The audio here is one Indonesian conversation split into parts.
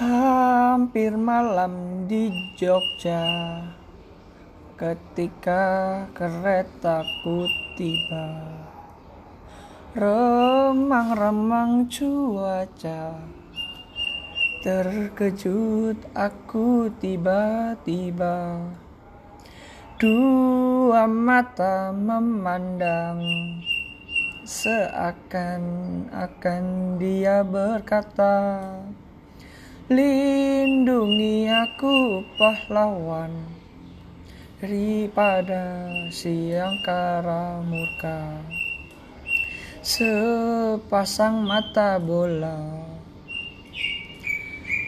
Hampir malam di Jogja. Ketika keretaku tiba Remang-remang cuaca Terkejut aku tiba-tiba. Dua mata memandang Seakan-akan dia berkata Lindungi aku pahlawan. Daripada siang kara murka. Sepasang mata bola.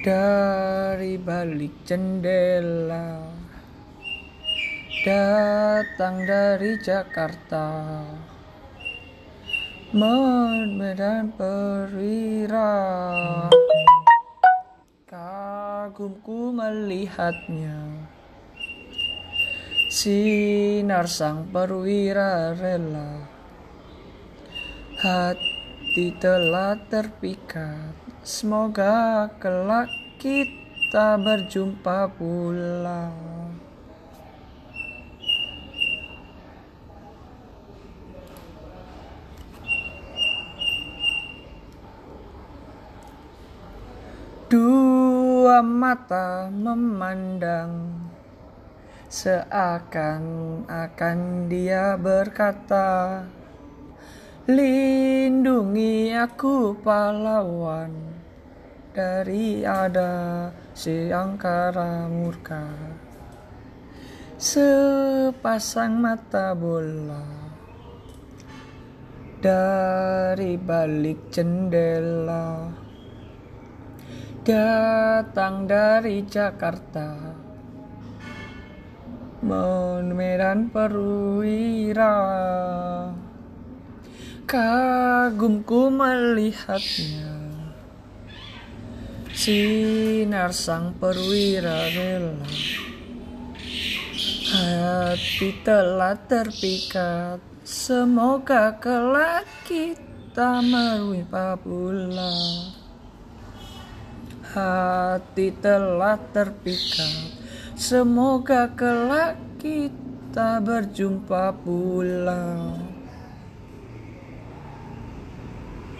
Dari balik jendela. Datang dari Jakarta. Medan perwira Kagumku melihatnya. Sinar sang perwira rela. Hati telah terpikat. Semoga kelak kita berjumpa pula Dua mata memandang Seakan-akan dia berkata Lindungi aku pahlawan Dari ada si angkara murka. Sepasang mata bola Dari balik jendela datang dari Jakarta. Medan perwira. Kagumku melihatnya. Sinar sang perwira rela. Hati telah terpikat. Semoga kelak kita merupa pula hati telah terpikat. Semoga kelak kita berjumpa pula